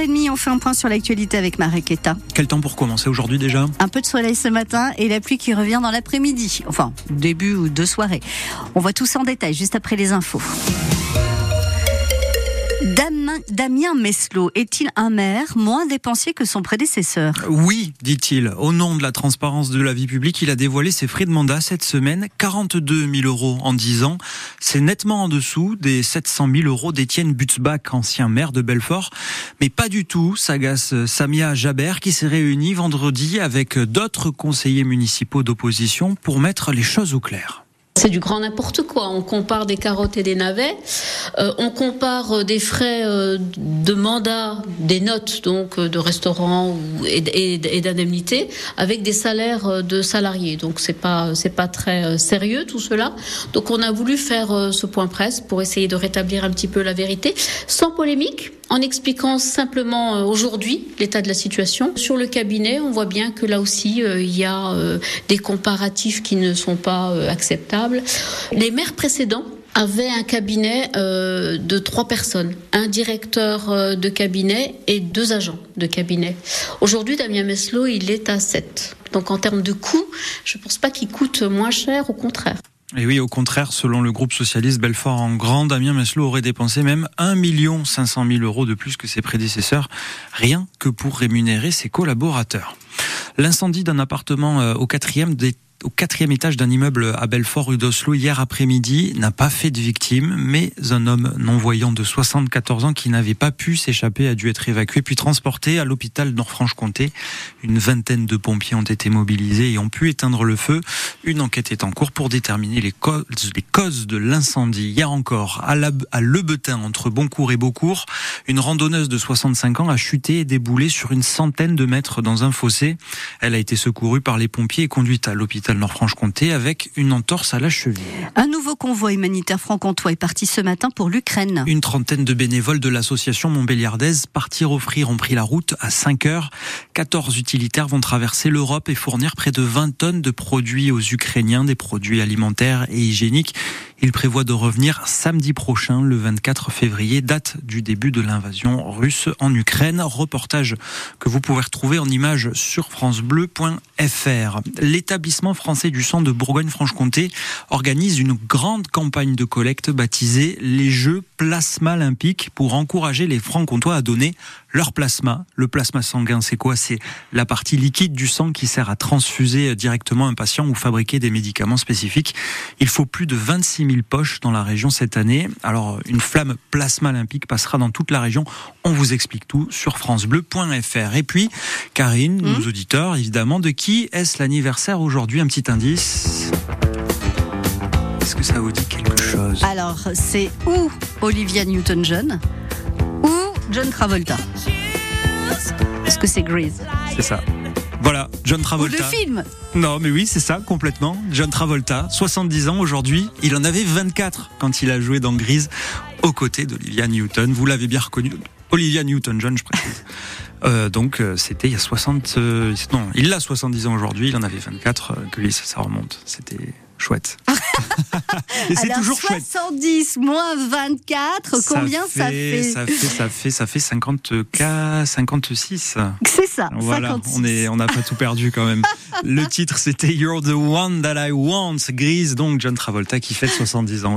Et on fait un point sur l'actualité avec Mareketa. Quel temps pour commencer aujourd'hui déjà? Un peu de soleil ce matin et la pluie qui revient dans l'après-midi. Enfin, début ou de soirée. On voit tout ça en détail juste après les infos. Damien Meslot est-il un maire moins dépensier que son prédécesseur? Oui, dit-il. Au nom de la transparence de la vie publique, il a dévoilé ses frais de mandat cette semaine, 42 000 euros en 10 ans. C'est nettement en dessous des 700 000 euros d'Étienne Butzbach, ancien maire de Belfort. Mais pas du tout, s'agace Samia Jaber, qui s'est réunie vendredi avec d'autres conseillers municipaux d'opposition pour mettre les choses au clair. C'est du grand n'importe quoi. On compare des carottes et des navets. Euh, on compare euh, des frais euh, de mandat, des notes donc de restaurant et, et, d'indemnité avec des salaires de salariés. Donc c'est pas c'est pas très sérieux tout cela. Donc on a voulu faire ce point presse pour essayer de rétablir un petit peu la vérité, sans polémique en expliquant simplement aujourd'hui l'état de la situation. Sur le cabinet, on voit bien que là aussi, il y a des comparatifs qui ne sont pas acceptables. Les maires précédents avaient un cabinet de trois personnes, un directeur de cabinet et deux agents de cabinet. Aujourd'hui, Damien Meslot, il est à sept. Donc en termes de coûts, je ne pense pas qu'il coûte moins cher, au contraire. Et oui, au contraire, selon le groupe socialiste Belfort en Grand, Damien Meslot aurait dépensé même 1 500 000 euros de plus que ses prédécesseurs, rien que pour rémunérer ses collaborateurs. L'incendie d'un appartement euh, au quatrième des au quatrième étage d'un immeuble à Belfort, rue d'Oslo, hier après-midi, n'a pas fait de victime, mais un homme non-voyant de 74 ans qui n'avait pas pu s'échapper a dû être évacué puis transporté à l'hôpital Nord-Franche-Comté. Une vingtaine de pompiers ont été mobilisés et ont pu éteindre le feu. Une enquête est en cours pour déterminer les causes, les causes de l'incendie. Hier encore, à, la, à Lebetin, entre Boncourt et Beaucourt, une randonneuse de 65 ans a chuté et déboulé sur une centaine de mètres dans un fossé. Elle a été secourue par les pompiers et conduite à l'hôpital Nord-Franche-Comté avec une entorse à la cheville. Un nouveau convoi humanitaire franc-comtois est parti ce matin pour l'Ukraine. Une trentaine de bénévoles de l'association Montbéliardaise partir offrir ont pris la route à 5 heures. 14 utilitaires vont traverser l'Europe et fournir près de 20 tonnes de produits aux Ukrainiens, des produits alimentaires et hygiéniques. Ils prévoient de revenir samedi prochain, le 24 février, date du début de l'invasion russe en Ukraine. Reportage que vous pouvez retrouver en images sur francebleu.fr. L'établissement français du sang de Bourgogne-Franche-Comté organise une grande campagne de collecte baptisée les Jeux Plasma Olympiques pour encourager les francs-comtois à donner leur plasma. Le plasma sanguin, c'est quoi? C'est la partie liquide du sang qui sert à transfuser directement un patient ou fabriquer des médicaments spécifiques. Il faut plus de 26 000 poches dans la région cette année. Alors, une flamme plasma olympique passera dans toute la région. On vous explique tout sur francebleu.fr. Et puis, Karine, nos mmh. auditeurs, évidemment, de qui est-ce l'anniversaire aujourd'hui? Un petit indice que ça vous dit quelque chose Alors, c'est ou Olivia Newton-John ou John Travolta. Est-ce que c'est Grease C'est ça. Voilà, John Travolta. Ou le film Non, mais oui, c'est ça, complètement. John Travolta, 70 ans aujourd'hui. Il en avait 24 quand il a joué dans Grease, aux côtés d'Olivia Newton. Vous l'avez bien reconnu. Olivia Newton-John, je précise. Euh, donc euh, c'était il y a 60... Euh, non, il a 70 ans aujourd'hui, il en avait 24. Grease, ça remonte. C'était chouette. Et c'est toujours 70 moins 24, combien ça fait, ça fait Ça fait ça fait 50 56. C'est ça. Voilà, on est on n'a pas tout perdu quand même. Le titre c'était You're the one that I want, Grise donc John Travolta qui fait 70 ans.